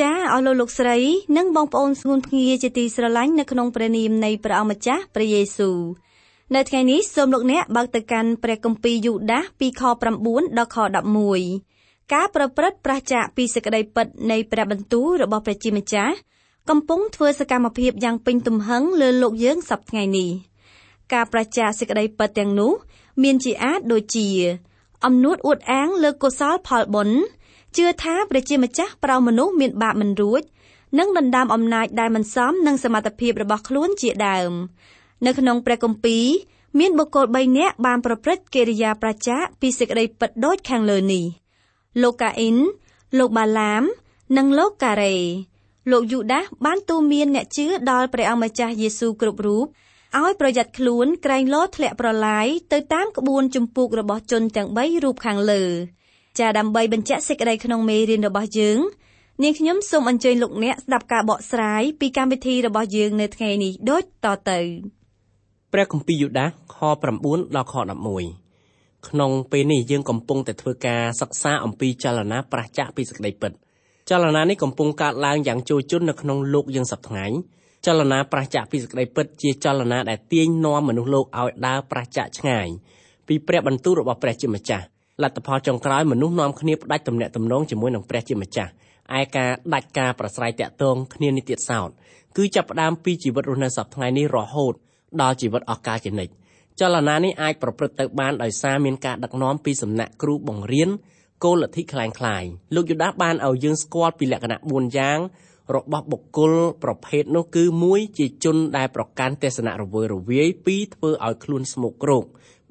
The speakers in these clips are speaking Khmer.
ចាអស់លោកលោកស្រីនិងបងប្អូនស្ងួនភ្ងាជាទីស្រឡាញ់នៅក្នុងព្រះនាមនៃព្រះអង្គម្ចាស់ព្រះយេស៊ូវនៅថ្ងៃនេះសូមលោកអ្នកបើកទៅកាន់ព្រះគម្ពីរយូដាសពីខ9ដល់ខ11ការប្រព្រឹត្តប្រឆាចពីសេចក្តីពិតនៃព្រះបន្ទូលរបស់ព្រះជាម្ចាស់កំពុងធ្វើសកម្មភាពយ៉ាងពេញទំហឹងលើលោកយើងសប្តាហ៍ថ្ងៃនេះការប្រឆាចសេចក្តីពិតទាំងនោះ មានជាអាចដូចជា អំនួតអួតអាងលើកុសលផលបុណ្យ ជឿថាព្រះជាម្ចាស់ប្រោមនុស្សមានបាបមិនរួចនិងដណ្ដើមអំណាចដែលមិនសមនឹងសមត្ថភាពរបស់ខ្លួនជាដើម នៅក្នុងព្រះគម្ពីរមានបុគ្គល3នាក់បានប្រព្រឹត្តកិរិយាប្រឆាចពីសេចក្តីពិតដូចខាងលើនេះលោកកាអ៊ីនលោកបាឡាម និងលោកការ៉េលោកយូដាសបានទូន្មានអ្នកជឿដល់ព្រះអង្គម្ចាស់យេស៊ូវគ្រប់រូបឲ្យប្រយ័ត្នខ្លួនក្រែងលោធ្លាក់ប្រឡាយទៅតាមក្បួនជំពូករបស់ជនទាំង3រូបខាងលើ ចាដើម្បីបញ្ជាក់សេចក្តីក្នុងមេរៀនរបស់យើងនាងខ្ញុំសូមអញ្ជើញលោកអ្នកស្ដាប់ការបកស្រាយពីកម្មវិធីរបស់យើងនៅថ្ងៃនេះដូចតទៅព្រះគម្ពីរយូដាសខ9ដល់ខ11ក្នុងពេលនេះយើងកំពុងតែធ្វើការសិក្សាអំពីចលនាប្រះចាក់ពីសេចក្តីពិតចលនានេះកំពុងកើតឡើងយ៉ាងជោគជ័យនៅក្នុងលោកយើងសប្តាហ៍ចលនាប្រះចាក់ពីសេចក្តីពិតជាចលនាដែលទាញនាំមនុស្សលោកឲ្យដើរប្រះចាក់ឆ្ងាយពីព្រះបន្ទូលរបស់ព្រះជាម្ចាស់ លទ្ធផលចុងក្រោយមនុស្សនាំគ្នាផ្ដាច់ទំនាក់ទំនងជាមួយនឹងព្រះជាម្ចាស់ឯការដាច់ការប្រស្រ័យតាក់ទងគ្នានេះទៀតសោតគឺចាប់ផ្ដើមពីជីវិតរស់នៅសប្តាហ៍ថ្ងៃនេះរហូតដល់ជីវិតអស់កលជានិច្ចចលនានេះអាចប្រព្រឹត្តទៅបានដោយសារមានការដឹកនាំពីសំណាក់គ្រូបង្រៀនគោលលទ្ធិคล้ายคล้ายលោកយូដាសបានឲ្យយើងស្គាល់ពីលក្ខណៈ4យ៉ាងរបស់បុគ្គលប្រភេទនោះគឺ1ជាជនដែលប្រកាន់ទស្សនៈរវើរវាយ2ធ្វើឲ្យខ្លួនស្មុគគ្រោក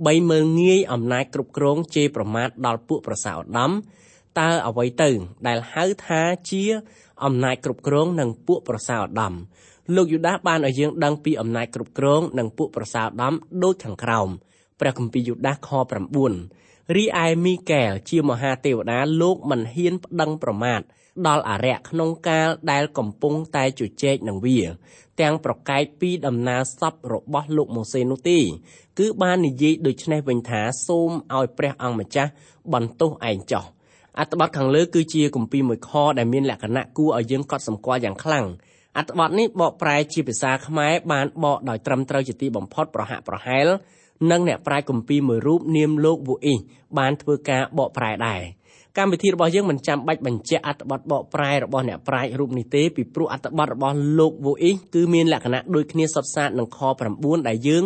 3មើលងាយអំណាចគ្រប់គ្រងជេរប្រមាថដល់ពួកប្រសាឧត្តមតើអ្វីទៅ ដែលហៅថាជាអំណាចគ្រប់គ្រងនិងពួកប្រសាឧត្តមលោកយូដាសបានឲ្យយើងដឹងពីអំណាចគ្រប់គ្រងនិងពួកប្រសាឧត្តមដូចខាងក្រោមព្រះគម្ពីរយូដាសខ9រីឯមីកែលជាមហាទេវតាលោកមិនហ៊ានប្តឹងប្រមាថ ដល់អរិយក្នុងកាលដែលកំពុងតែជជែកនឹងវា ទាំងប្រកែកពីដំណើរសពរបស់លោកម៉ូសេនោះទេគឺបាននិយាយដូចនេះវិញថាសូមឲ្យព្រះអង្គម្ចាស់បន្ទោសឯងចោះអត្ថបទខាងលើគឺជាគម្ពីរមួយខដែលមានលក្ខណៈគួរឲ្យយើងកត់សម្គាល់យ៉ាងខ្លាំងអត្ថបទនេះបកប្រែជាភាសាខ្មែរបានបកដោយត្រឹមត្រូវជាទីបំផុតប្រហាក់ប្រហែលនិងអ្នកប្រាជ្ញគម្ពីរមួយរូបនាមលោកវូអ៊ីសបានធ្វើការបកប្រែដែរ កម្មវិធីរបស់យើងមិនចាំបាច់បញ្ជាក់អត្ថបទបកប្រែរបស់អ្នកប្រាជ្ញរូបនេះទេពីព្រោះអត្ថបទរបស់លោកវូអ៊ីសគឺមានលក្ខណៈដូចគ្នាសុទ្ធសាធនឹងខ9ដែលយើង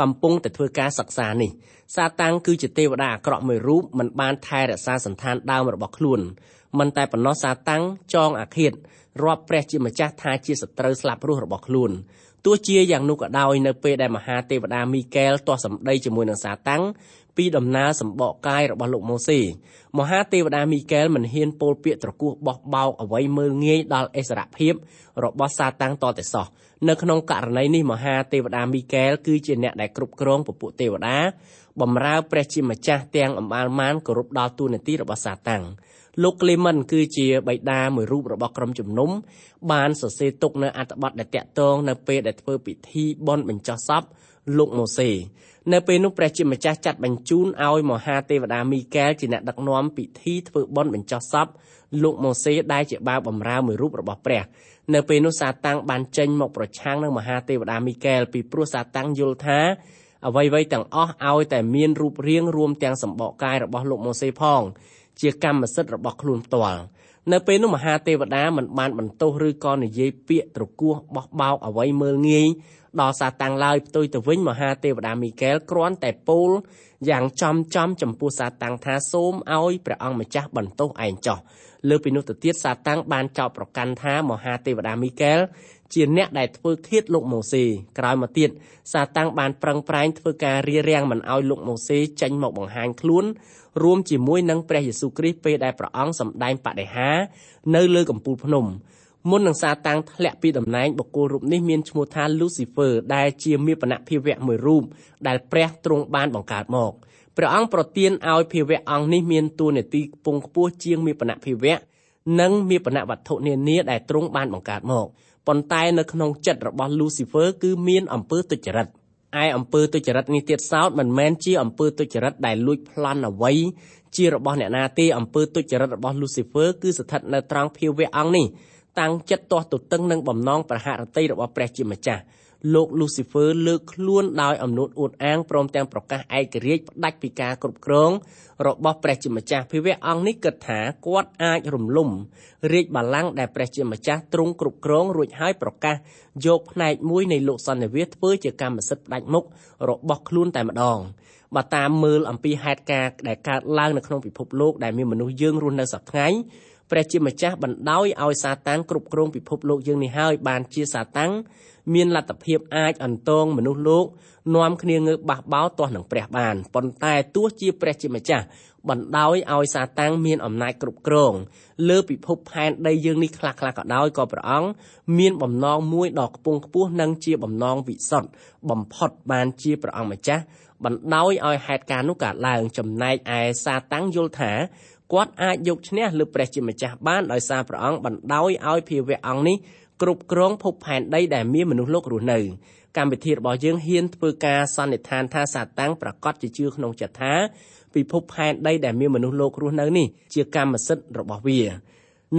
កំពុងតែធ្វើការសិក្សានេះសាតាំងគឺជាទេវតាអាក្រក់មួយរូបមិនបានថែរក្សាសន្តានដើមរបស់ខ្លួនមិនតែប៉ុណ្ណោះសាតាំងចងអាឃាតរាប់ព្រះជាម្ចាស់ថាជាសត្រូវស្លាប់រស់របស់ខ្លួនទោះជាយ៉ាងនោះក៏ដោយនៅពេលដែលមហាទេវតាមីកែលទាស់សម្ដីជាមួយនឹងសាតាំង ពីដំណើរសម្បកកាយរបស់លោកម៉ូសេមហាទេវតាមីកែលមិនហ៊ានពោលពាក្យត្រគោះបោះបោកអ្វីមើលងាយដល់អិសរភាពរបស់សាតាំងតតែសោះនៅក្នុងករណីនេះមហាទេវតាមីកែលគឺជាអ្នកដែលគ្រប់គ្រងពពួកទេវតាបំរើព្រះជាម្ចាស់ទាំងអំបាលម៉ានគោរពដល់ទូនាទីរបស់សាតាំងលោកក្លេមិនគឺជាបិតាមួយរូបរបស់ក្រុមជំនុំបានសរសេរទុកនៅអត្ថបទដែលតាក់ទងនៅពេលដែលធ្វើពិធីបុណ្យបញ្ចុះសព លោកម៉ូសេនៅពេលនោះព្រះជាម្ចាស់ចាត់បញ្ជូនឲ្យមហាទេវតាមីកែលជាអ្នកដឹកនាំពិធីធ្វើបុណ្យបញ្ចុះសពលោកម៉ូសេដែលជាបាវបំរើមួយរូបរបស់ព្រះនៅពេលនោះសាតាំងបានចេញមកប្រឆាំងនឹងមហាទេវតាមីកែលពីព្រោះសាតាំងយល់ថាអ្វីៗទាំងអស់ឲ្យតែមានរូបរាងរួមទាំងសម្បកកាយរបស់លោកម៉ូសេផងជាកម្មសិទ្ធិរបស់ខ្លួនផ្ទាល់នៅពេលនោះមហាទេវតាមិនបានបន្ទោសឬក៏និយាយពាក្យត្រគោះបោះបោកអ្វីមើលងាយ ដល់សាតាំងឡើយផ្ទុយទៅវិញមហាទេវតាមីកែលគ្រាន់តែពោលយ៉ាងចំចំចំពោះសាតាំងថាសូមឲ្យព្រះអង្គម្ចាស់បន្ទោសឯងចោះលើពីនោះទៅទៀតសាតាំងបានចោទប្រកាន់ថាមហាទេវតាមីកែលជាអ្នកដែលធ្វើឃាតលោកម៉ូសេក្រោយមកទៀតសាតាំងបានប្រឹងប្រែងធ្វើការរារាំងមិនឲ្យលោកម៉ូសេចេញមកបង្ហាញខ្លួនរួមជាមួយនឹងព្រះយេស៊ូវគ្រីស្ទពេលដែលព្រះអង្គសម្ដែងបដិហានៅលើកំពូលភ្នំ មុននឹងសាតាំងធ្លាក់ពីតំណែងបុគ្គលរូបនេះមានឈ្មោះថា Lucifer ដែលជាមេបនភាវៈមួយរូបដែលព្រះទ្រង់បានបង្កើតមកព្រះអង្គប្រទានឲ្យភាវៈអង្គនេះមានតួនាទីខ្ពង់ខ្ពស់ជាងមេបនភាវៈនិងមេបនវត្ថុនានាដែលទ្រង់បានបង្កើតមកប៉ុន្តែនៅក្នុងចិត្តរបស់ Lucifer គឺមានអំពើទុច្ចរិតឯអំពើទុច្ចរិតនេះទៀតសោតមិនមែនជាអំពើទុច្ចរិតដែលលួចប្លន់អ្វីជារបស់អ្នកណាទេអំពើទុច្ចរិតរបស់ Lucifer គឺស្ថិតនៅត្រង់ភាវៈអង្គនេះ តាំងចិត្តទាស់ទទឹងនឹងបំណងប្រហារតីរបស់ព្រះជាម្ចាស់លោក Lucifer លើកខ្លួនដោយអំនួតអួតអាងព្រមទាំងប្រកាសឯករាជ្យផ្ដាច់ពីការគ្រប់គ្រងរបស់ព្រះជាម្ចាស់ភាវៈអង្គនេះគិតថាគាត់អាចរំលំរាជបល្ល័ង្កដែលព្រះជាម្ចាស់ទ្រង់គ្រប់គ្រងរួចហើយប្រកាសយកផ្នែកមួយនៃលោកសន្និវាសធ្វើជាកម្មសិទ្ធិផ្ដាច់មុខរបស់ខ្លួនតែម្ដងបើតាមមើលអំពីហេតុការណ៍ដែលកើតឡើងនៅក្នុងពិភពលោកដែលមានមនុស្សយើងរស់នៅសប្តាហ៍ ព្រះជាម្ចាស់បណ្ដោយឲ្យសាតាំងគ្រប់គ្រងពិភពលោកយើងនេះហើយបានជាសាតាំងមានលទ្ធភាពអាចអន្តងមនុស្សលោកនាំគ្នាងើបបះបោទាស់នឹងព្រះបានប៉ុន្តែទោះជាព្រះជាម្ចាស់បណ្ដោយឲ្យសាតាំងមានអំណាចគ្រប់គ្រងលើពិភពផែនដីយើងនេះខ្លះៗក៏ដោយក៏ព្រះអង្គមានបំណងមួយដ៏ខ្ពង់ខ្ពស់និងជាបំណងវិសុទ្ធបំផុតបានជាព្រះអង្គម្ចាស់បណ្ដោយឲ្យហេតុការណ៍នោះកើតឡើងចំណែកឯសាតាំងយល់ថា គាត់អាចយកឈ្នះលើព្រះជាម្ចាស់បានដោយសារព្រះអង្គបណ្ដោយឲ្យភាវៈអង្គនេះគ្រប់គ្រងភពផែនដីដែលមានមនុស្សលោករស់នៅកម្មវិធីរបស់យើងហ៊ានធ្វើការសន្និដ្ឋានថាសាតាំងប្រកាសជាជឿក្នុងចិត្តថាពិភពផែនដីដែលមានមនុស្សលោករស់នៅនេះជាកម្មសិទ្ធិរបស់វា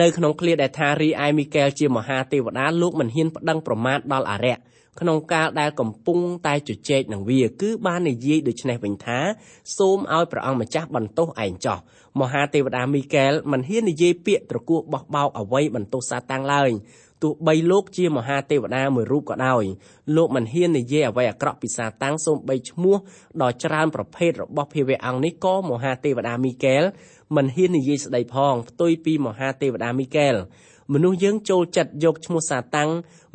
នៅក្នុងឃ្លាដែលថារីឯមីកែលជាមហាទេវតាលោកមិនហ៊ានប្តឹងប្រមាថដល់អារក្សក្នុងកាលដែលកំពុងតែជជែកនឹងវាគឺបាននិយាយដូចនេះវិញថាសូមឲ្យព្រះអង្គម្ចាស់បន្ទោសឯងចោះមហាទេវតាមីកែលមិនហ៊ាននិយាយពាក្យត្រគោះបោះបោកអ្វីបន្ទោសសាតាំងឡើយទោះបីលោកជាមហាទេវតាមួយរូបក៏ដោយលោកមិនហ៊ាននិយាយអ្វីអាក្រក់ពីសាតាំងសូម្បីឈ្មោះដ៏ច្រើនប្រភេទរបស់ភាវៈអង្គនេះក៏មហាទេវតាមីកែល មិនហ៊ាននិយាយស្ដីផងផ្ទុយពីមហាទេវតាមីកែលមនុស្សយើងចូលចិត្តយកឈ្មោះសាតាំង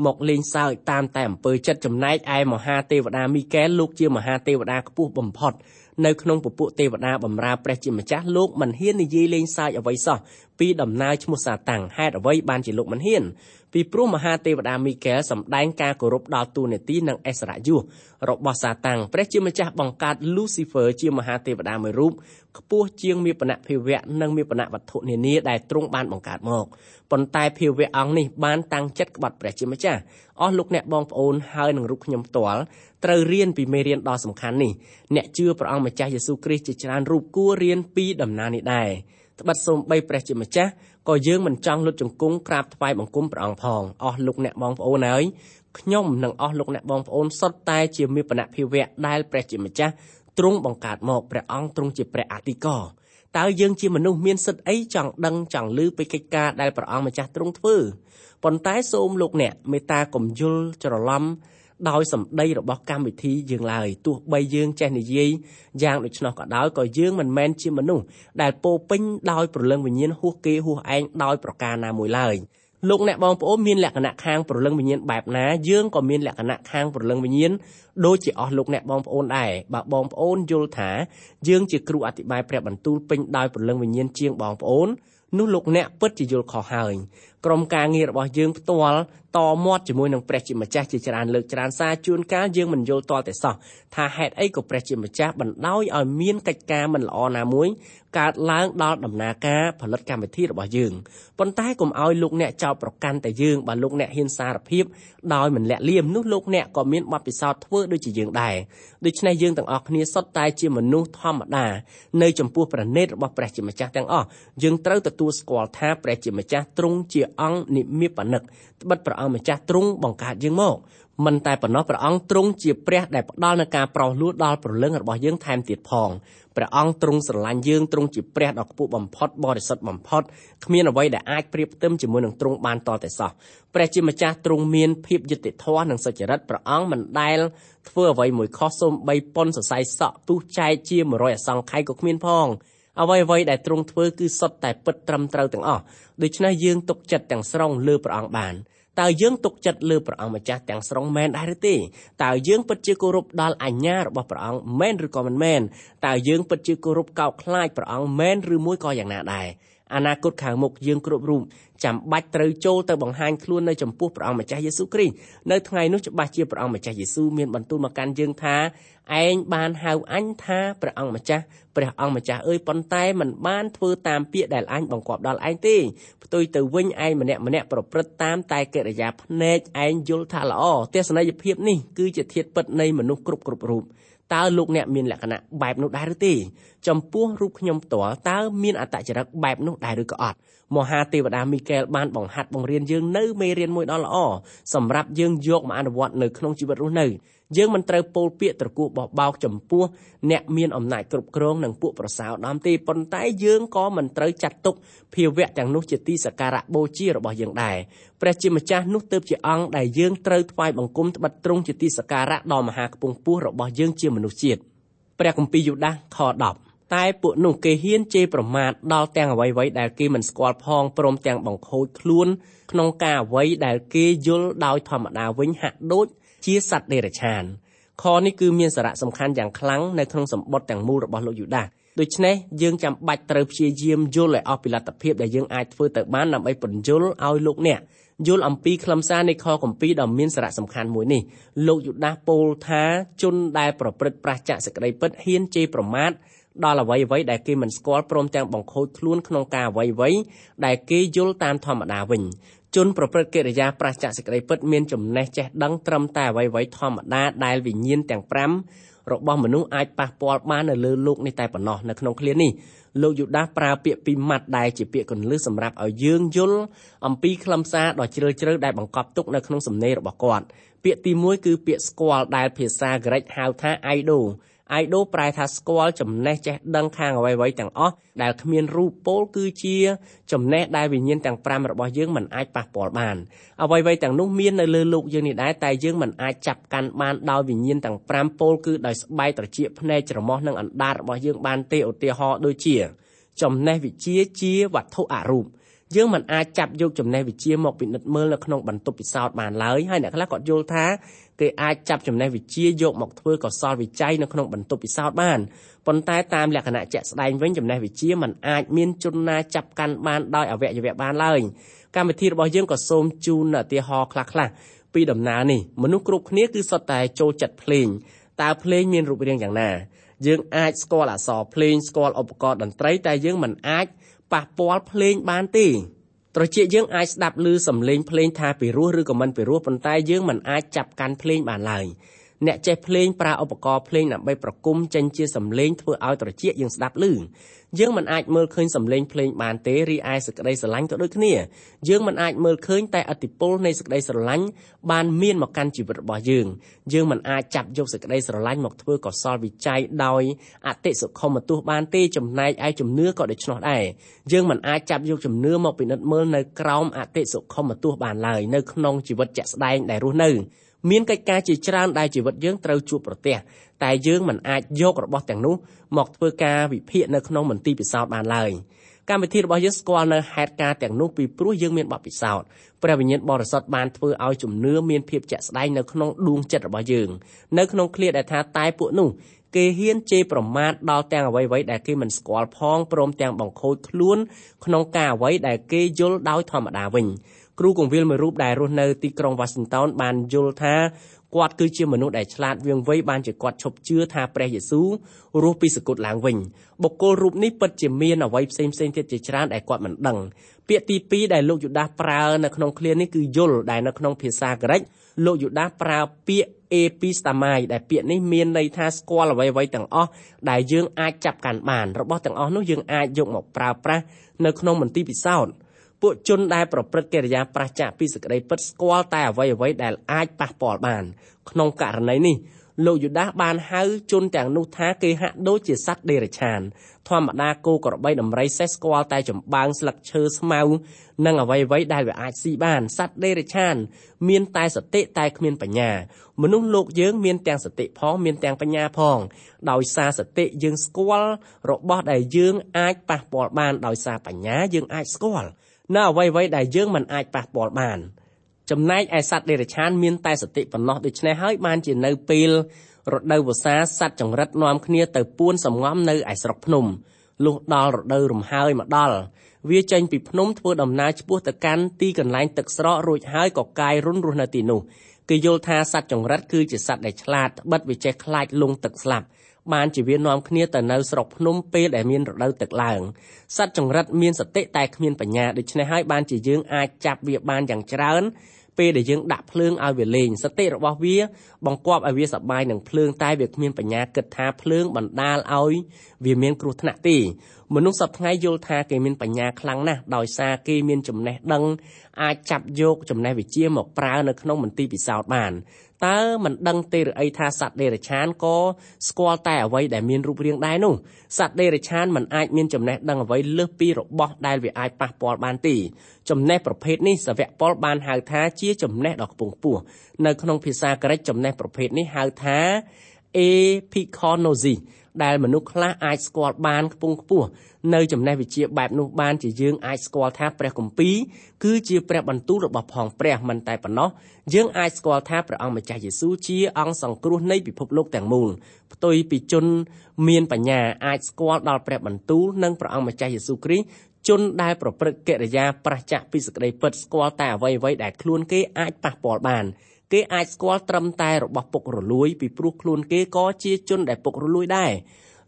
មកលេងសើចតាមតែអំពើចិត្តចំណែកឯមហាទេវតាមីកែលលោកជាមហាទេវតាខ្ពស់បំផុតនៅក្នុងពពួកទេវតាបម្រើព្រះជាម្ចាស់លោកមិនហ៊ាននិយាយលេងសើចអ្វីសោះ ពីដំណើរឈ្មោះសាតាំងហេតុអ្វីបានជាលោកមិនហ៊ានពីព្រោះមហាទេវតាមីកែលសម្ដែងការគោរពដល់ទូនាទីនិងអិសរយុសរបស់សាតាំងព្រះជាម្ចាស់បង្កើត Lucifer ជាមហាទេវតាមួយរូបខ្ពស់ជាងមេបនភាវៈនិងមេបនវត្ថុនានាដែលទ្រង់បានបង្កើតមកប៉ុន្តែភាវៈអង្គនេះបានតាំងចិត្តក្បត់ព្រះជាម្ចាស់អស់លោកអ្នកបងប្អូនហើយនឹងរូបខ្ញុំផ្ទាល់ត្រូវរៀនពីមេរៀនដ៏សំខាន់នេះអ្នកជឿព្រះអង្គម្ចាស់យេស៊ូវគ្រីស្ទជាច្រើនរូបគួររៀនពីដំណើរនេះដែរ ត្បិតសូម្បីព្រះជាម្ចាស់ក៏យើងមិនចង់លុតជង្គង់ក្រាបថ្វាយបង្គំព្រះអង្គផងអស់លោកអ្នកបងប្អូនហើយខ្ញុំនិងអស់លោកអ្នកបងប្អូនសុទ្ធតែជាមេបនភាវៈដែលព្រះជាម្ចាស់ទ្រង់បង្កើតមកព្រះអង្គទ្រង់ជាព្រះអធិការតើយើងជាមនុស្សមានសិទ្ធិអីចង់ដឹងចង់ឮពីកិច្ចការដែលព្រះអង្គម្ចាស់ទ្រង់ធ្វើប៉ុន្តែសូមលោកអ្នកមេត្តាកុំយល់ច្រឡំ ដោយសម្ដីរបស់កម្មវិធីយើងឡើយទោះបីយើងចេះនិយាយយ៉ាងដូច្នោះក៏ដោយក៏យើងមិនមែនជាមនុស្សដែលពោពេញដោយព្រលឹងវិញ្ញាណហួសគេហួសឯងដោយប្រការណាមួយឡើយលោកអ្នកបងប្អូនមានលក្ខណៈខាងព្រលឹងវិញ្ញាណបែបណាយើងក៏មានលក្ខណៈខាងព្រលឹងវិញ្ញាណដូចជាអស់លោកអ្នកបងប្អូនដែរបើបងប្អូនយល់ថាយើងជាគ្រូអធិប្បាយព្រះបន្ទូលពេញដោយព្រលឹងវិញ្ញាណជាងបងប្អូននោះលោកអ្នកពិតជាយល់ខុសហើយ ក្រុមការងាររបស់យើងផ្ទាល់តមាត់ជាមួយនឹងព្រះជាម្ចាស់ជាច្រើនលើកច្រើនសារជួនកាលយើងមិនយល់ទាល់តែសោះថាហេតុអីក៏ព្រះជាម្ចាស់បណ្ដោយឲ្យមានកិច្ចការមិនល្អណាមួយកើតឡើងដល់ដំណើរការផលិតកម្មវិធីរបស់យើងប៉ុន្តែកុំឲ្យលោកអ្នកចោទប្រកាន់តែយើងបើលោកអ្នកហ៊ានសារភាពដោយមិនលាក់លៀមនោះលោកអ្នកក៏មានបទពិសោធន៍ធ្វើដូចជាយើងដែរដូច្នេះយើងទាំងអស់គ្នាសុទ្ធតែជាមនុស្សធម្មតានៅចំពោះព្រះនេតរបស់ព្រះជាម្ចាស់ទាំងអស់យើងត្រូវទទួលស្គាល់ថាព្រះជាម្ចាស់ទ្រង់ជាអង្គនិមិបនិកត្បិតព្រះអង្គម្ចាស់ទ្រង់បង្កើតយើងមកមិនតែប៉ុណ្ណោះព្រះអង្គទ្រង់ជាព្រះដែលផ្ដល់នូវការប្រោសលួដល់ព្រលឹងរបស់យើងថែមទៀតផងព្រះអង្គទ្រង់ស្រឡាញ់យើងទ្រង់ជាព្រះដ៏ខ្ពស់បំផុតបរិសុទ្ធបំផុតគ្មានអ្វីដែលអាចប្រៀបផ្ទឹមជាមួយនឹងទ្រង់បានតតែសោះព្រះជាម្ចាស់ទ្រង់មានភាពយុត្តិធម៌និងសុចរិតព្រះអង្គមិនដែលធ្វើអ្វីមួយខុសសូម្បីប៉ុនសរសៃសក់ទុះចែកជា100អសង្ខ័យក៏គ្មានផង អ្វីអ្វីដែលទ្រង់ធ្វើគឺសុទ្ធតែពិតត្រឹមត្រូវទាំងអស់ដូច្នេះយើងទុកចិត្តទាំងស្រុងលើព្រះអង្គបានតើយើងទុកចិត្តលើព្រះអង្គម្ចាស់ទាំងស្រុងមែនដែរឬទេតើយើងពិតជាគោរពដល់អាជ្ញារបស់ព្រះអង្គមែនឬក៏មិនមែនតើយើងពិតជាគោរពកោតខ្លាចព្រះអង្គមែនឬមួយក៏យ៉ាងណាដែរ អនាគតខាងមុខយើងគ្រប់រូបចាំបាច់ត្រូវចូលទៅបង្ហាញខ្លួននៅចំពោះព្រះអង្គម្ចាស់យេស៊ូវគ្រីស្ទនៅថ្ងៃនោះច្បាស់ជាព្រះអង្គម្ចាស់យេស៊ូវមានបន្ទូលមកកាន់យើងថាឯងបានហៅអញថាព្រះអង្គម្ចាស់ព្រះអង្គម្ចាស់អើយប៉ុន្តែมันបានធ្វើតាមពាក្យដែលអញបង្គាប់ដល់ឯងទេផ្ទុយទៅវិញឯងម្នាក់ម្នាក់ប្រព្រឹត្តតាមតែកិរិយាភ្នែកឯងយល់ថាល្អទស្សនីយភាពនេះគឺជាធាតុពិតនៃមនុស្សគ្រប់គ្រប់រូប តើលោកអ្នកមានលក្ខណៈបែបនោះដែរឬទេចំពោះរូបខ្ញុំផ្ទាល់តើមានអត្តចរិតបែបនោះដែរឬក៏អត់មហាទេវតាមីកែលបានបង្ហាត់បង្រៀនយើងនៅមេរៀនមួយដ៏ល្អសម្រាប់យើងយកមកអនុវត្តនៅក្នុងជីវិតរស់នៅ យើងមិនត្រូវពោលពាក្យត្រគោះបោះបោកចំពោះអ្នកមានអំណាចគ្រប់គ្រងនិងពួកប្រសើរដំទេប៉ុន្តែយើងក៏មិនត្រូវចាត់ទុកភាវៈទាំងនោះជាទីសក្ការៈបូជារបស់យើងដែរព្រះជាម្ចាស់នោះទើបជាអង្គដែលយើងត្រូវថ្វាយបង្គំត្បិតទ្រង់ជាទីសក្ការៈដ៏មហាខ្ពង់ខ្ពស់របស់យើងជាមនុស្សជាតិព្រះគម្ពីរយូដាសខ10តែពួកនោះគេហ៊ានជេរប្រមាថដល់ទាំងអ្វីៗដែលគេមិនស្គាល់ផងព្រមទាំងបង្ខូចខ្លួនក្នុងការអ្វីដែលគេយល់ដោយធម្មតាវិញហាក់ដូច ជាសត្វដេរឆានខនេះគឺមានសារៈសំខាន់យ៉ាងខ្លាំងនៅក្នុងសម្បត្តិទាំងមូលរបស់លោកយូដាដូច្នេះយើងចាំបាច់ត្រូវព្យាយាមយល់ឲ្យអស់ពីលទ្ធភាពដែលយើងអាចធ្វើទៅបានដើម្បីពន្យល់ឲ្យលោកអ្នកយល់អំពីខ្លឹមសារនៃខគម្ពីរដ៏មានសារៈសំខាន់មួយនេះលោកយូដាសពោលថាជនដែលប្រព្រឹត្តប្រឆាចសេចក្តីពិតហ៊ានជេរប្រមាថដល់អ្វីអ្វីដែលគេមិនស្គាល់ព្រមទាំងបង្ខូចខ្លួនក្នុងការអ្វីអ្វីដែលគេយល់តាមធម្មតាវិញ ជនប្រព្រឹត្តកិរិយាប្រឆាចសេចក្តីពិតមានចំណេះចេះដឹងត្រឹមតែអ្វីៗធម្មតាដែលវិញ្ញាណទាំង5របស់មនុស្សអាចប៉ះពាល់បាននៅលើលោកនេះតែប៉ុណ្ណោះនៅក្នុងឃ្លានេះលោកយូដាសប្រើពាក្យពីរម៉ាត់ដែលជាពាក្យកន្លឹះសម្រាប់ឲ្យយើងយល់អំពីខ្លឹមសារដ៏ជ្រាលជ្រៅដែលបង្កប់ទុកនៅក្នុងសំណេររបស់គាត់ពាក្យទី1គឺពាក្យស្គាល់ដែលភាសាក្រិកហៅថា idol idol ប្រែថាស្គាល់ចំណេះចេះដឹងខាងអ្វីៗទាំងអស់ដែលគ្មានរូបពោលគឺជាចំណេះដែលវិញ្ញាណទាំង5របស់យើងមិនអាចប៉ះពាល់បានអ្វីៗទាំងនោះមាននៅលើលោកយើងនេះដែរតែយើងមិនអាចចាប់កាន់បានដោយវិញ្ញាណទាំង5ពោលគឺដោយស្បែកត្រចៀកភ្នែកច្រមុះនិងអណ្ដាតរបស់យើងបានទេឧទាហរណ៍ដូចជាចំណេះវិជ្ជាជាវត្ថុអរូបយើងមិនអាចចាប់យកចំណេះវិជ្ជាមកពិនិត្យមើលនៅក្នុងបន្ទប់ពិសោធន៍បានឡើយហើយអ្នកខ្លះក៏យល់ថា គេអាចចាប់ចំណេះវិជ្ជាយកមកធ្វើកសលវិច័យនៅក្នុងបន្ទប់ពិសោធន៍បានប៉ុន្តែតាមលក្ខណៈជាក់ស្ដែងវិញចំណេះវិជ្ជាមិនអាចមានជនណាចាប់កាន់បានដោយអវយវៈបានឡើយកម្មវិធីរបស់យើងក៏សូមជូនឧទាហរណ៍ខ្លះៗពីដំណើរនេះមនុស្សគ្រប់គ្នាគឺសុទ្ធតែចូលចិត្តភ្លេងតើភ្លេងមានរូបរាងយ៉ាងណាយើងអាចស្គាល់អក្សរភ្លេងស្គាល់ឧបករណ៍តន្ត្រីតែយើងមិនអាចប៉ះពាល់ភ្លេងបានទេ ត្រចៀកយើងអាចស្ដាប់ឮសំឡេងភ្លេងថាពីរោះឬក៏មិនពីរោះប៉ុន្តែយើងមិនអាចចាប់កាន់ភ្លេងបានឡើយ អ្នកចេះភ្លេងប្រើឧបករណ៍ភ្លេងដើម្បីប្រគំចេញជាសំឡេងធ្វើឲ្យត្រចៀកយើងស្ដាប់ឮយើងមិនអាចមើលឃើញសំឡេងភ្លេងបានទេរីឯសេចក្តីស្រឡាញ់ក៏ដូចគ្នាយើងមិនអាចមើលឃើញតែអតិពលនៃសេចក្តីស្រឡាញ់បានមានមកកាន់ជីវិតរបស់យើងយើងមិនអាចចាប់យកសេចក្តីស្រឡាញ់មកធ្វើកុសលវិច័យដោយអតិសុខមទោសបានទេចំណែកឯជំនឿក៏ដូច្នោះដែរយើងមិនអាចចាប់យកជំនឿមកពិនិត្យមើលនៅក្រោមអតិសុខមទោសបានឡើយនៅក្នុងជីវិតជាក់ស្ដែងដែលរស់នៅ មានកិច្ចការជាច្រើនដែលជីវិតយើងត្រូវជួបប្រទះតែយើងមិនអាចយករបស់ទាំងនោះមកធ្វើការវិភាគនៅក្នុងមន្ទីរពិសោធន៍បានឡើយកម្មវិធីរបស់យើងស្គាល់នៅហេតុការទាំងនោះពីព្រោះយើងមានបទពិសោធន៍ព្រះវិញ្ញាណបរិសុទ្ធបានធ្វើឲ្យជំនឿមានភាពជាក់ស្ដែងនៅក្នុងដួងចិត្តរបស់យើងនៅក្នុងឃ្លាដែលថាតែពួកនោះគេហ៊ានជេរប្រមាថដល់ទាំងអ្វីៗដែលគេមិនស្គាល់ផងព្រមទាំងបង្ខូចខ្លួនក្នុងការអ្វីដែលគេយល់ដោយធម្មតាវិញ គ្រូកងវិលមួយរូបដែលរស់នៅទីក្រុង Washington បានយល់ថាគាត់គឺជាមនុស្សដែលឆ្លាតវាងវៃបានជាគាត់ឈប់ជឿថាព្រះយេស៊ូវរស់ពីសគត់ឡើងវិញបុគ្គលរូបនេះពិតជាមានអ្វីផ្សេងផ្សេងទៀតជាច្រើនដែលគាត់មិនដឹងពាក្យទី2ដែលលោកយូដាសប្រើនៅក្នុងឃ្លានេះគឺយល់ដែលនៅក្នុងភាសាក្រិកលោកយូដាសប្រើពាក្យ epistamai ដែលពាក្យនេះមានន័យថាស្គាល់អ្វីៗទាំងអស់ដែលយើងអាចចាប់កាន់បានរបស់ទាំងអស់នោះយើងអាចយកមកប្រើប្រាស់នៅក្នុងមន្ទីរពិសោធន៍ ពួកជនដែលប្រព្រឹត្តកិរិយាប្រឆាចពីសេចក្តីពិតស្គាល់តែអ្វីអ្វីដែលអាចប៉ះពាល់បាន ក្នុងករណីនេះលោកយូដាសបានហៅជនទាំងនោះថាគេហាក់ដូចជាសត្វដេរឆាន ធម្មតាគោក្របីដំរីសេះស្គាល់តែចម្បាំងស្លឹកឈើស្មៅនិងអ្វីអ្វីដែលវាអាចស៊ីបានសត្វដេរឆាន មានតែសតិតែគ្មានបញ្ញាមនុស្សលោកយើងមានទាំងសតិផងមានទាំងបញ្ញាផង ដោយសារសតិយើងស្គាល់របស់ដែលយើងអាចប៉ះពាល់បានដោយសារបញ្ញាយើងអាចស្គាល់ នៅអ្វីៗដែលយើងមិនអាចប៉ះពាល់បានចំណែកឯសត្វដេរឆានមានតែសតិប៉ុណ្ណោះដូច្នេះហើយបានជានៅពេលរដូវវស្សាសត្វចង្រិតនាំគ្នាទៅពួនសំងំនៅឯស្រុកភ្នំលុះដល់រដូវរំហើយមកដល់វាចេញពីភ្នំធ្វើដំណើរឆ្ពោះទៅកាន់ទីកន្លែងទឹកស្រករួចហើយក៏កាយរុនរស់នៅទីនោះគេយល់ថាសត្វចង្រិតគឺជាសត្វដែលឆ្លាតបិទវាចេះខ្លាចលង់ទឹកស្លាប់ បានជាវានាំគ្នាទៅនៅស្រុកភ្នំពេលដែលមានរដូវទឹកឡើងសត្វចង្រិតមានសតិតែគ្មានបញ្ញាដូច្នេះហើយបានជាយើងអាចចាប់វាបានយ៉ាងច្រើនពេលដែលយើងដាក់ភ្លើងឲ្យវាលេងសតិរបស់វាបង្គាប់ឲ្យវាសប្បាយនឹងភ្លើងតែវាគ្មានបញ្ញាគិតថាភ្លើងបណ្ដាលឲ្យវាមានគ្រោះថ្នាក់ទេ មនុស្សសពថ្ងៃយល់ថាគេមានបញ្ញាខ្លាំងណាស់ដោយសារគេមានចំណេះដឹងអាចចាប់យកចំណេះវិជ្ជាមកប្រើនៅក្នុងមន្ទីរពិសោធន៍បានតើមិនដឹងទេឬអីថាសត្វដេរឆានក៏ស្គាល់តែអ្វីដែលមានរូបរាងដែរនោះសត្វដេរឆានមិនអាចមានចំណេះដឹងអ្វីលើសពីរបស់ដែលវាអាចប៉ះពាល់បានទេចំណេះប្រភេទនេះសាវកប៉ុលបានហៅថាជាចំណេះដ៏ខ្ពង់ខ្ពស់នៅក្នុងភាសាក្រិកចំណេះប្រភេទនេះហៅថា epikonosis ដែលមនុស្សខ្លះអាចស្គាល់បានខ្ពង់ខ្ពស់នៅចំណេះវិជ្ជាបែបនោះបានជាយើងអាចស្គាល់ថាព្រះគម្ពីរគឺជាព្រះបន្ទូលរបស់ផងព្រះមិនតែប៉ុណ្ណោះយើងអាចស្គាល់ថាព្រះអង្គម្ចាស់យេស៊ូវជាអង្គសង្គ្រោះនៃពិភពលោកទាំងមូលផ្ទុយពីជនមានបញ្ញាអាចស្គាល់ដល់ព្រះបន្ទូលនិងព្រះអង្គម្ចាស់យេស៊ូវគ្រីស្ទជនដែលប្រព្រឹត្តកិរិយាប្រឆាចពីសក្តីពិតស្គាល់តែអ្វីៗដែលខ្លួនគេអាចប៉ះពាល់បាន គេអាចស្គាល់ត្រឹមតែរបស់ពុករលួយពីព្រោះខ្លួនគេក៏ជាជនដែលពុករលួយដែរ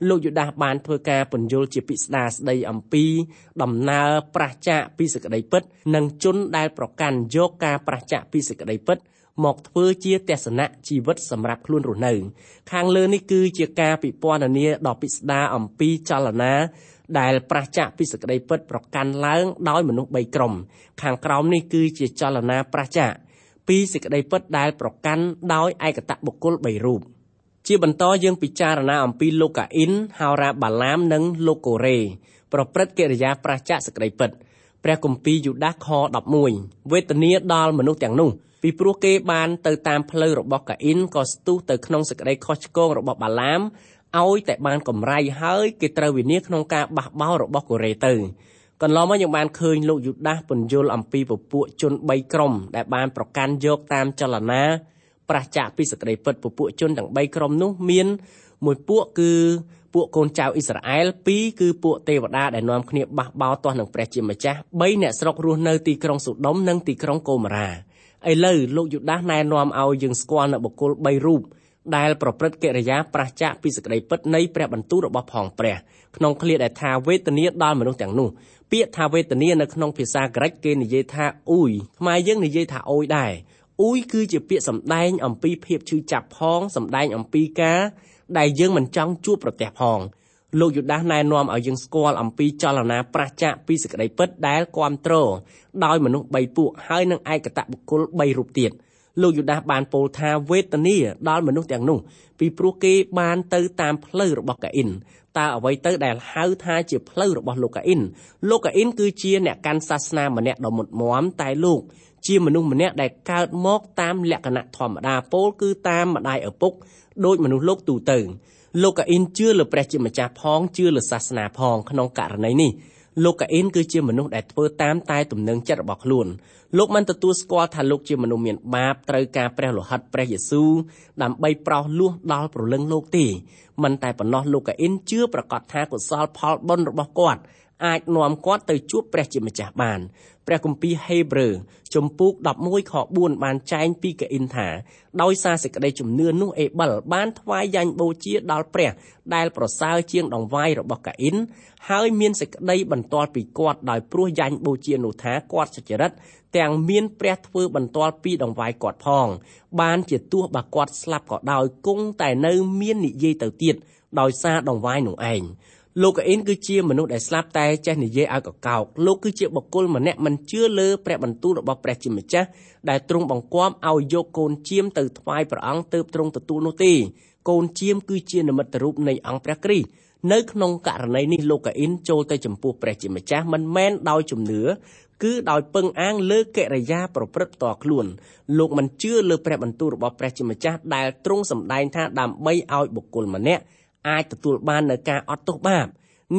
លោកយូដាសបានធ្វើការពន្យល់ជាពិស្ដារស្ដីអំពី ដំណើរប្រះចាកពីសេចក្តីពិត និងជនដែលប្រកាន់យកការប្រះចាកពីសេចក្តីពិតមកធ្វើជាទស្សនៈជីវិតសម្រាប់ខ្លួនរស់នៅខាងលើនេះគឺជាការពិពណ៌នាដ៏ពិស្ដារអំពីចលនាដែលប្រះចាកពីសេចក្តីពិតប្រកាន់ឡើងដោយមនុស្ស3ក្រុមខាងក្រោមនេះគឺជាចលនាប្រះចាក ពីសេចក្តីពិតដែលប្រកាន់ដោយឯកតបុគ្គល3រូបជាបន្តយើងពិចារណាអំពីលូកាអ៊ីនហោរ៉ាបាឡាមនិងលោកកូរ៉េប្រព្រឹត្តកិរិយាប្រឆាចសេចក្តីពិតព្រះគម្ពីរយូដាសខ11វេទនាដល់មនុស្សទាំងនោះពីព្រោះគេបានទៅតាមផ្លូវរបស់កាអ៊ីនក៏ស្ទុះទៅក្នុងសេចក្តីខុសឆ្គងរបស់បាឡាមឲ្យតែបានកម្រៃហើយគេត្រូវវិនាសក្នុងការបះបោររបស់កូរ៉េទៅ កន្លងមកយើងបានឃើញលោកយូដាសពន្យល់អំពីពពួកជន3ក្រុមដែលបានប្រកាន់យកតាមចលនាប្រះចាកពីសក្តីពិតពពួកជនទាំង3ក្រុមនោះមានមួយពួកគឺពួកកូនចៅអ៊ីស្រាអែល2គឺពួកទេវតាដែលនាំគ្នាបះបោទាស់នឹងព្រះជាម្ចាស់3អ្នកស្រុករស់នៅទីក្រុងសូដុំនិងទីក្រុងកូម៉ារ៉ាឥឡូវលោកយូដាសណែនាំឲ្យយើងស្គាល់នៅបុគ្គល3រូបដែលប្រព្រឹត្តកិរិយាប្រះចាកពីសក្តីពិតនៃព្រះបន្ទូលរបស់ផងព្រះក្នុងឃ្លាដែលថាវេទនាដល់មនុស្សទាំងនោះ ពាក្យថាវេទនានៅក្នុងភាសាក្រិកគេនិយាយថាអ៊ុយខ្មែរយើងនិយាយថាអុយដែរអ៊ុយគឺជាពាក្យសម្ដែងអំពីភាពឈឺចាប់ផងសម្ដែងអំពីការដែលយើងមិនចង់ជួបប្រទះផងលោកយូដាសណែនាំឲ្យយើងស្គាល់អំពីចលនាប្រះចាកពីសេចក្តីពិតដែលគ្រប់គ្រងដោយមនុស្ស3ពួកហើយនឹងឯកតបុគ្គល3រូបទៀតលោកយូដាសបានពោលថាវេទនាដល់មនុស្សទាំងនោះពីព្រោះគេបានទៅតាមផ្លូវរបស់កាអ៊ីន តើអ្វីទៅដែលហៅថាជាផ្លូវរបស់លោកកាអ៊ីនលោកកាអ៊ីនគឺជាអ្នកកាន់សាសនាម្នាក់ដ៏មុតមមតែលោកជាមនុស្សម្នាក់ដែលកើតមកតាមលក្ខណៈធម្មតាពោលគឺតាមម្ដាយឪពុកដោយមនុស្សលោកទូទៅលោកកាអ៊ីនជឿលើព្រះជាម្ចាស់ផងជឿលើសាសនាផងក្នុងករណីនេះ លោកកាអ៊ីនគឺជាមនុស្សដែលធ្វើតាមតែទំនឹងចិត្តរបស់ខ្លួនលោកមិនទទួលស្គាល់ថាលោកជាមនុស្សមានបាបត្រូវការព្រះលោហិតព្រះយេស៊ូវដើម្បីប្រោសលោះដល់ព្រលឹងលោកទេមិនតែប៉ុណ្ណោះលោកកាអ៊ីនជឿប្រកាសថាកុសលផលបុណ្យរបស់គាត់ អាចនាំគាត់ទៅជួបព្រះជាម្ចាស់បានព្រះគម្ពីរហេព្រើរជំពូក11ខ4បានចែងពីកអ៊ីនថាដោយសារសេចក្តីជំនឿនោះអេបិលបានថ្វាយយ៉ាញ់បូជាដល់ព្រះដែលប្រសើរជាងដង្វាយរបស់កាអ៊ីនហើយមានសេចក្តីបន្ទាល់ពីគាត់ដោយព្រោះយ៉ាញ់បូជានោះថាគាត់សុចរិតទាំងមានព្រះធ្វើបន្ទាល់ពីដង្វាយគាត់ផង បានជាទោះបើគាត់ស្លាប់ក៏ដោយគង់តែនៅមាននិយាយទៅទៀតដោយសារដង្វាយនោះឯង លោកអ៊ីនគឺជាមនុស្សដែលស្លាប់តែចេះនិយាយឲ្យកកោកលោកគឺជាបុគ្គលម្នាក់មិនជឿលើព្រះបន្ទូលរបស់ព្រះជាម្ចាស់ដែលទ្រង់បង្គាប់ឲ្យយកកូនជៀមទៅថ្វាយព្រះអង្គទើបទ្រង់ទទួលនោះទេកូនជៀមគឺជានិមិត្តរូបនៃអង្គព្រះគ្រីស្ទនៅក្នុងករណីនេះលោកអ៊ីនចូលទៅចំពោះព្រះជាម្ចាស់មិនមែនដោយជំនឿគឺដោយពឹងអាងលើកិរិយាប្រព្រឹត្តផ្ទាល់ខ្លួនលោកមិនជឿលើព្រះបន្ទូលរបស់ព្រះជាម្ចាស់ដែលទ្រង់សម្ដែងថាដើម្បីឲ្យបុគ្គលម្នាក់ អាចទទួលបាននៅការអត់ទោសបាប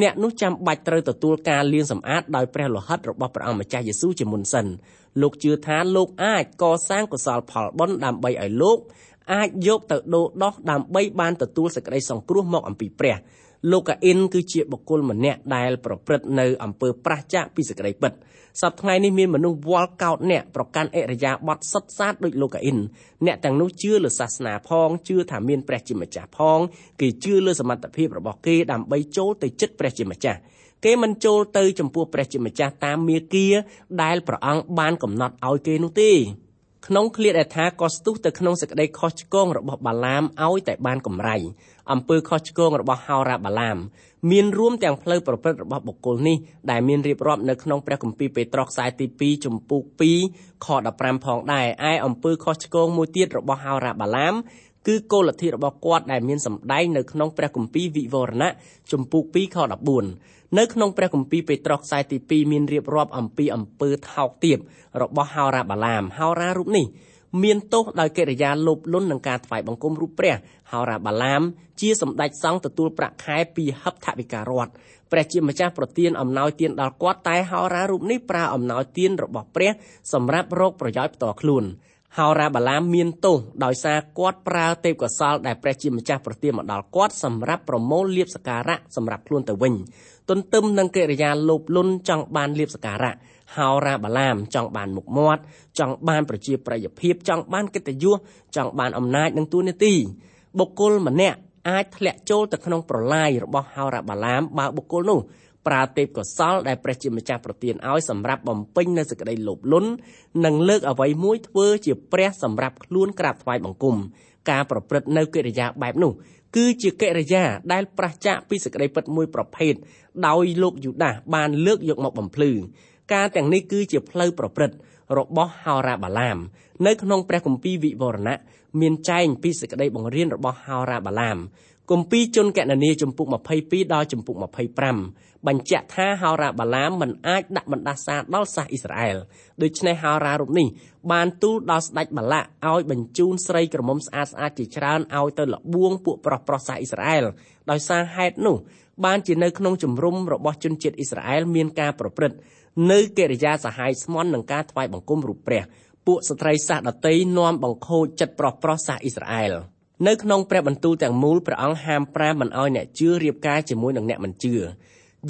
អ្នកនោះចាំបាច់ត្រូវទទួលការលាងសម្អាតដោយព្រះលោហិតរបស់ព្រះអង្គម្ចាស់យេស៊ូវជាមុនសិនលោកជឿថាលោកអាចកសាងកុសលផលបុណ្យដើម្បីឲ្យលោកអាចយកទៅដូរដោះដើម្បីបានទទួលសេចក្តីសង្គ្រោះមកអំពីព្រះ លោកកាអ៊ីនគឺជាបុគ្គលម្នាក់ដែលប្រព្រឹត្តនៅអំពើប្រះចាកពីសេចក្តីពិតសប្តាហ៍ថ្ងៃនេះមានមនុស្សវល់កោតអ្នកប្រកាន់អរិយាប័ត្រសុតសាតដូចលោកកាអ៊ីនអ្នកទាំងនោះជឿលើសាសនាផងជឿថាមានព្រះជាម្ចាស់ផងគេជឿលើសមត្ថភាពរបស់គេដើម្បីចូលទៅចិត្តព្រះជាម្ចាស់គេមិនចូលទៅចំពោះព្រះជាម្ចាស់តាមមាគាដែលព្រះអង្គបានកំណត់ឲ្យគេនោះទេ ក្នុងឃ្លាដែលថាក៏ស្ទុះទៅក្នុងសេចក្តីខុសឆ្គងរបស់បាឡាមឲ្យតែបានកម្រៃអំពើខុសឆ្គងរបស់ហោរ៉ាបាឡាមមានរួមទាំងផ្លូវប្រព្រឹត្តរបស់បុគ្គលនេះដែលមានរៀបរាប់នៅក្នុងព្រះគម្ពីរពេត្រុសខ្សែទី2ចំពុក2ខ15ផងដែរឯអំពើខុសឆ្គងមួយទៀតរបស់ហោរ៉ាបាឡាម គឺគោលលទ្ធិរបស់គាត់ដែលមានសម្ដែងនៅក្នុងព្រះគម្ពីរវិវរណៈចំពុក2ខ14នៅក្នុងព្រះគម្ពីរពេត្រុសខ្សែទី2មានរៀបរាប់អំពីអំពើថោកទាបរបស់ហោរ៉ាបាឡាមហោរ៉ារូបនេះមានទោសដោយកិរិយាលោភលន់នឹងការថ្វាយបង្គំរូបព្រះហោរ៉ាបាឡាមជាសម្ដេចសង្ឃទទួលប្រាក់ខែពីហឹបថវិការដ្ឋព្រះជាម្ចាស់ប្រទានអំណោយទានដល់គាត់តែហោរ៉ារូបនេះប្រើអំណោយទានរបស់ព្រះសម្រាប់រកប្រយោជន៍ផ្ទាល់ខ្លួន ហោរ៉ាបាឡាមមានទោសដោយសារគាត់ប្រើទេពកោសលដែលព្រះជាម្ចាស់ប្រទានមកដល់គាត់សម្រាប់ប្រមូលលៀបសការៈសម្រាប់ខ្លួនទៅវិញទន្ទឹមនឹងកិរិយាលោភលន់ចង់បានលៀបសការៈហោរាបាឡាមចង់បានមុខមាត់ចង់បានប្រជាប្រិយភាពចង់បានកិត្តិយសចង់បានអំណាចនិងទួនាទីបុគ្គលម្នាក់អាចធ្លាក់ចូលទៅក្នុងប្រឡាយរបស់ហោរាបាឡាមបើបុគ្គលនោះ ប្រើទេពកោសលដែលព្រះជាម្ចាស់ប្រទានឲ្យសម្រាប់បំពេញនៅសេចក្តីលោភលន់និងលើកអ្វីមួយធ្វើជាព្រះសម្រាប់ខ្លួនក្រាបថ្វាយបង្គំការប្រព្រឹត្តនៅកិរិយាបែបនោះគឺជាកិរិយាដែលប្រះចាកពីសេចក្តីពិតមួយប្រភេទដោយលោកយូដាសបានលើកយកមកបំភ្លឺការទាំងនេះគឺជាផ្លូវប្រព្រឹត្តរបស់ហោរាបាឡាមនៅក្នុងព្រះគម្ពីរវិវរណៈមានចែងពីសេចក្តីបង្រៀនរបស់ហោរាបាឡាម គម្ពីរជនកណនីចំពុក22ដល់ចំពុក25បញ្ជាក់ថាហោរាបាឡាមមិនអាចដាក់បណ្ដាសាដល់សាសអ៊ីស្រាអែលដូច្នេះហោរារូបនេះបានទូលដល់ស្ដេចបាឡាក់ឲ្យបញ្ជូនស្រីក្រមុំស្អាតស្អាតជាច្រើនឲ្យទៅលបួងពួកប្រុសប្រុសសាសអ៊ីស្រាអែលដោយសារហេតុនោះបានជានៅក្នុងជំរំរបស់ជនជាតិអ៊ីស្រាអែលមានការប្រព្រឹត្តនៅកិរិយាសហាយស្មន់នឹងការថ្វាយបង្គំរូបព្រះពួកស្ត្រីសាសដតីនាំបង្ខូចចិត្តប្រុសប្រុសសាសអ៊ីស្រាអែល នៅក្នុងព្រះបន្ទូលទាំងមូលព្រះអង្គហាមប្រាមមិនឲ្យអ្នកជឿរៀបការជាមួយនឹងអ្នកមិនជឿ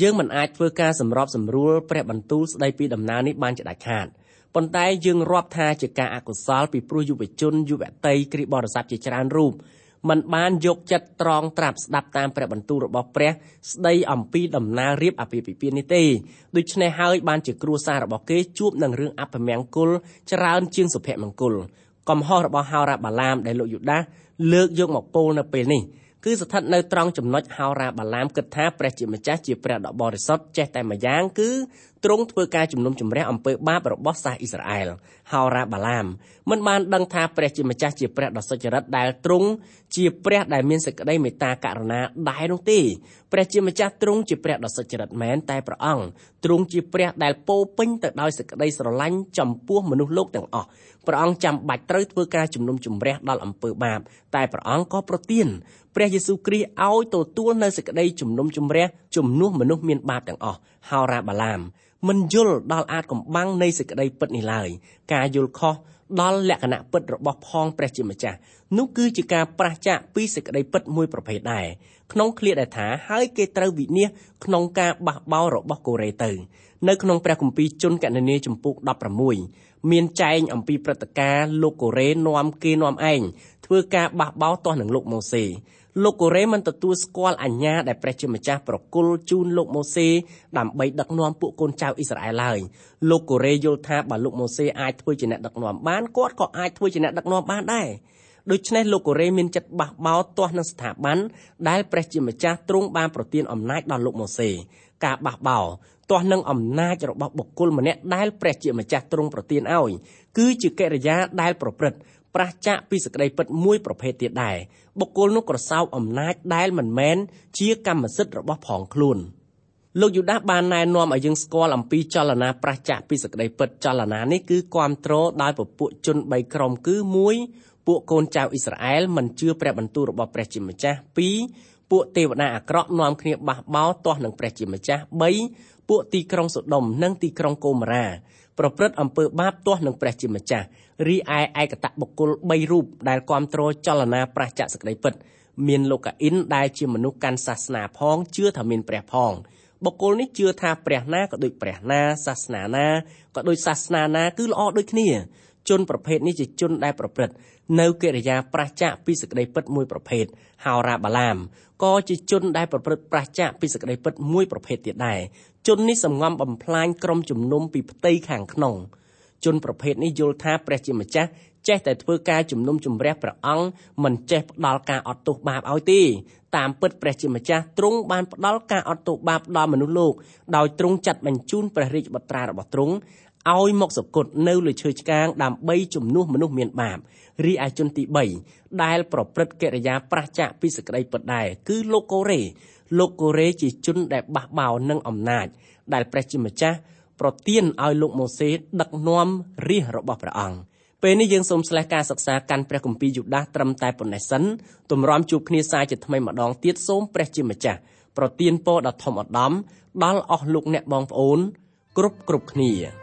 យើងមិនអាចធ្វើការសម្របសម្រួលព្រះបន្ទូលស្ដីពីដំណើរនេះបានជាដាច់ខាតប៉ុន្តែយើងរាប់ថាជាការអកុសលពីព្រោះយុវជនយុវតីគ្រីបរិស័ទជាច្រើនរូបមិនបានយកចិត្តត្រង់ត្រាប់ស្ដាប់តាមព្រះបន្ទូលរបស់ព្រះស្ដីអំពីដំណើររៀបអាពាហ៍ពិពាហ៍នេះទេដូច្នេះហើយបានជាគ្រួសាររបស់គេជួបនឹងរឿងអពមង្គលច្រើនជាងសុភមង្គល កំហុសរបស់ហោរ៉ាបាឡាមដែលលោកយូដាសលើកយកមកពោលនៅពេលនេះគឺស្ថិតនៅត្រង់ចំណុចហោរាបាឡាមគិតថាព្រះជាម្ចាស់ជាព្រះដ៏បរិសុទ្ធចេះតែម្យ៉ាងគឺ ទ្រង់ធ្វើការជំនុំជម្រះអំពើបាបរបស់សាសអ៊ីស្រាអែលហោរាបាឡាមមិនបានដឹងថាព្រះជាម្ចាស់ជាព្រះដ៏សុចរិតដែលទ្រង់ជាព្រះដែលមានសេចក្តីមេត្តាករុណាដែរនោះទេព្រះជាម្ចាស់ទ្រង់ជាព្រះដ៏សុចរិតមែនតែព្រះអង្គទ្រង់ជាព្រះដែលពោពេញទៅដោយសេចក្តីស្រឡាញ់ចំពោះមនុស្សលោកទាំងអស់ព្រះអង្គចាំបាច់ត្រូវធ្វើការជំនុំជម្រះដល់អំពើបាបតែព្រះអង្គក៏ប្រទានព្រះយេស៊ូវគ្រីស្ទឲ្យទទួលនៅសេចក្តីជំនុំជម្រះជំនួសមនុស្សមានបាបទាំងអស់ហោរ៉ាបាឡាម មិនយល់ដល់អាចកំបាំងនៃសេចក្តីពិតនេះឡើយការយល់ខុសដល់លក្ខណៈពិតរបស់ផងព្រះជាម្ចាស់នោះគឺជាការប្រះចាកពីសេចក្តីពិតមួយប្រភេទដែរក្នុងឃ្លាដែលថាហើយគេត្រូវវិនិច្ឆ័យក្នុងការបះបោររបស់កូរ៉េទៅនៅក្នុងព្រះគម្ពីរជនកណនីចំពុក16មានចែងអំពីព្រឹត្តិការណ៍លោកកូរ៉េនាំគេនាំឯងធ្វើការបះបោរទាស់នឹងលោកម៉ូសេ លោកកូរ៉េមិនទទួលស្គាល់អញ្ញាដែលព្រះជាម្ចាស់ប្រគល់ជូនលោកម៉ូសេដើម្បីដឹកនាំពួកកូនចៅអ៊ីស្រាអែលឡើយលោកកូរ៉េយល់ថាបើលោកម៉ូសេអាចធ្វើជាអ្នកដឹកនាំបានគាត់ក៏អាចធ្វើជាអ្នកដឹកនាំបានដែរដូច្នេះលោកកូរ៉េមានចិត្តបះបោរទាស់នឹងស្ថាប័នដែលព្រះជាម្ចាស់ទ្រង់បានប្រទានអំណាចដល់លោកម៉ូសេការបះបោរទាស់នឹងអំណាចរបស់បុគ្គលម្នាក់ដែលព្រះជាម្ចាស់ទ្រង់ប្រទានឲ្យគឺជាកិរិយាដែលប្រព្រឹត្ត ប្រះចាកពីសក្តីពិតមួយប្រភេទទៀតដែរបុគ្គលនោះក្រសោបអំណាចដែលមិនមែនជាកម្មសិទ្ធិរបស់ផងខ្លួនលោកយូដាសបានណែនាំឲ្យយើងស្គាល់អំពីចលនាប្រះចាកពីសក្តីពិតចលនានេះគឺគ្រប់គ្រងដោយពពួកជន3ក្រុមគឺ1ពួកកូនចៅអ៊ីស្រាអែលមិនជឿព្រះបន្ទូលរបស់ព្រះជាម្ចាស់2ពួកទេវតាអាក្រក់នាំគ្នាបះបោទាស់នឹងព្រះជាម្ចាស់3ពួកទីក្រុងសូដុំនិងទីក្រុងកូម៉ារ៉ាប្រព្រឹត្តអំពើបាបទាស់នឹងព្រះជាម្ចាស់ រីឯឯកតបុគ្គល3រូបដែលគ្រប់គ្រងចលនាប្រះចាក់សក្តិពិត មានលោកកាអ៊ីនដែលជាមនុស្សកាន់សាសនាផងជឿថាមានព្រះផងបុគ្គលនេះជឿថាព្រះណាក៏ដូចព្រះណាសាសនាណាក៏ដូចសាសនាណាគឺល្អដូចគ្នាជនប្រភេទនេះជាជនដែលប្រព្រឹត្តនៅកិរិយាប្រះចាកពីសក្តីពិតមួយប្រភេទហោរាបាឡាមក៏ជាជនដែលប្រព្រឹត្តប្រះចាកពីសក្តីពិតមួយប្រភេទទៀតដែរជននេះសំងំបំផ្លាញក្រុមជំនុំពីផ្ទៃខាងក្នុង ជនប្រភេទនេះយល់ថាព្រះជាម្ចាស់ចេះតែធ្វើការជំនុំជម្រះព្រះអង្គមិនចេះផ្ដល់ការអត់ទោសបាបឲ្យទេតាមពិតព្រះជាម្ចាស់ទ្រង់បានផ្ដល់ការអត់ទោសបាបដល់មនុស្សលោកដោយទ្រង់ចាត់បញ្ជូនព្រះរាជបុត្រារបស់ទ្រង់ឲ្យមកសគត់នៅលើឈើឆ្កាងដើម្បីជំនួសមនុស្សមានបាបរីឯជនទី3ដែលប្រព្រឹត្តកិរិយាប្រះចាកពីសក្តីពិតដែរគឺលោកកូរ៉េលោកកូរ៉េជាជនដែលបះបោរនឹងអំណាចដែលព្រះជាម្ចាស់ ប្រទានឲ្យលោកម៉ូសេដឹកនាំរាជរបស់ព្រះអង្គពេលនេះយើងសូមស្លេះការសិក្សាកាន់ព្រះគម្ពីរយូដាសត្រឹមតែប៉ុណ្ណេះសិនទម្រាំជួបគ្នាសាជាថ្មីម្ដងទៀតសូមព្រះជាម្ចាស់ប្រទានពរដ៏ធំឧត្តមដល់អស់លោកអ្នកបងប្អូនគ្រប់គ្រប់គ្នា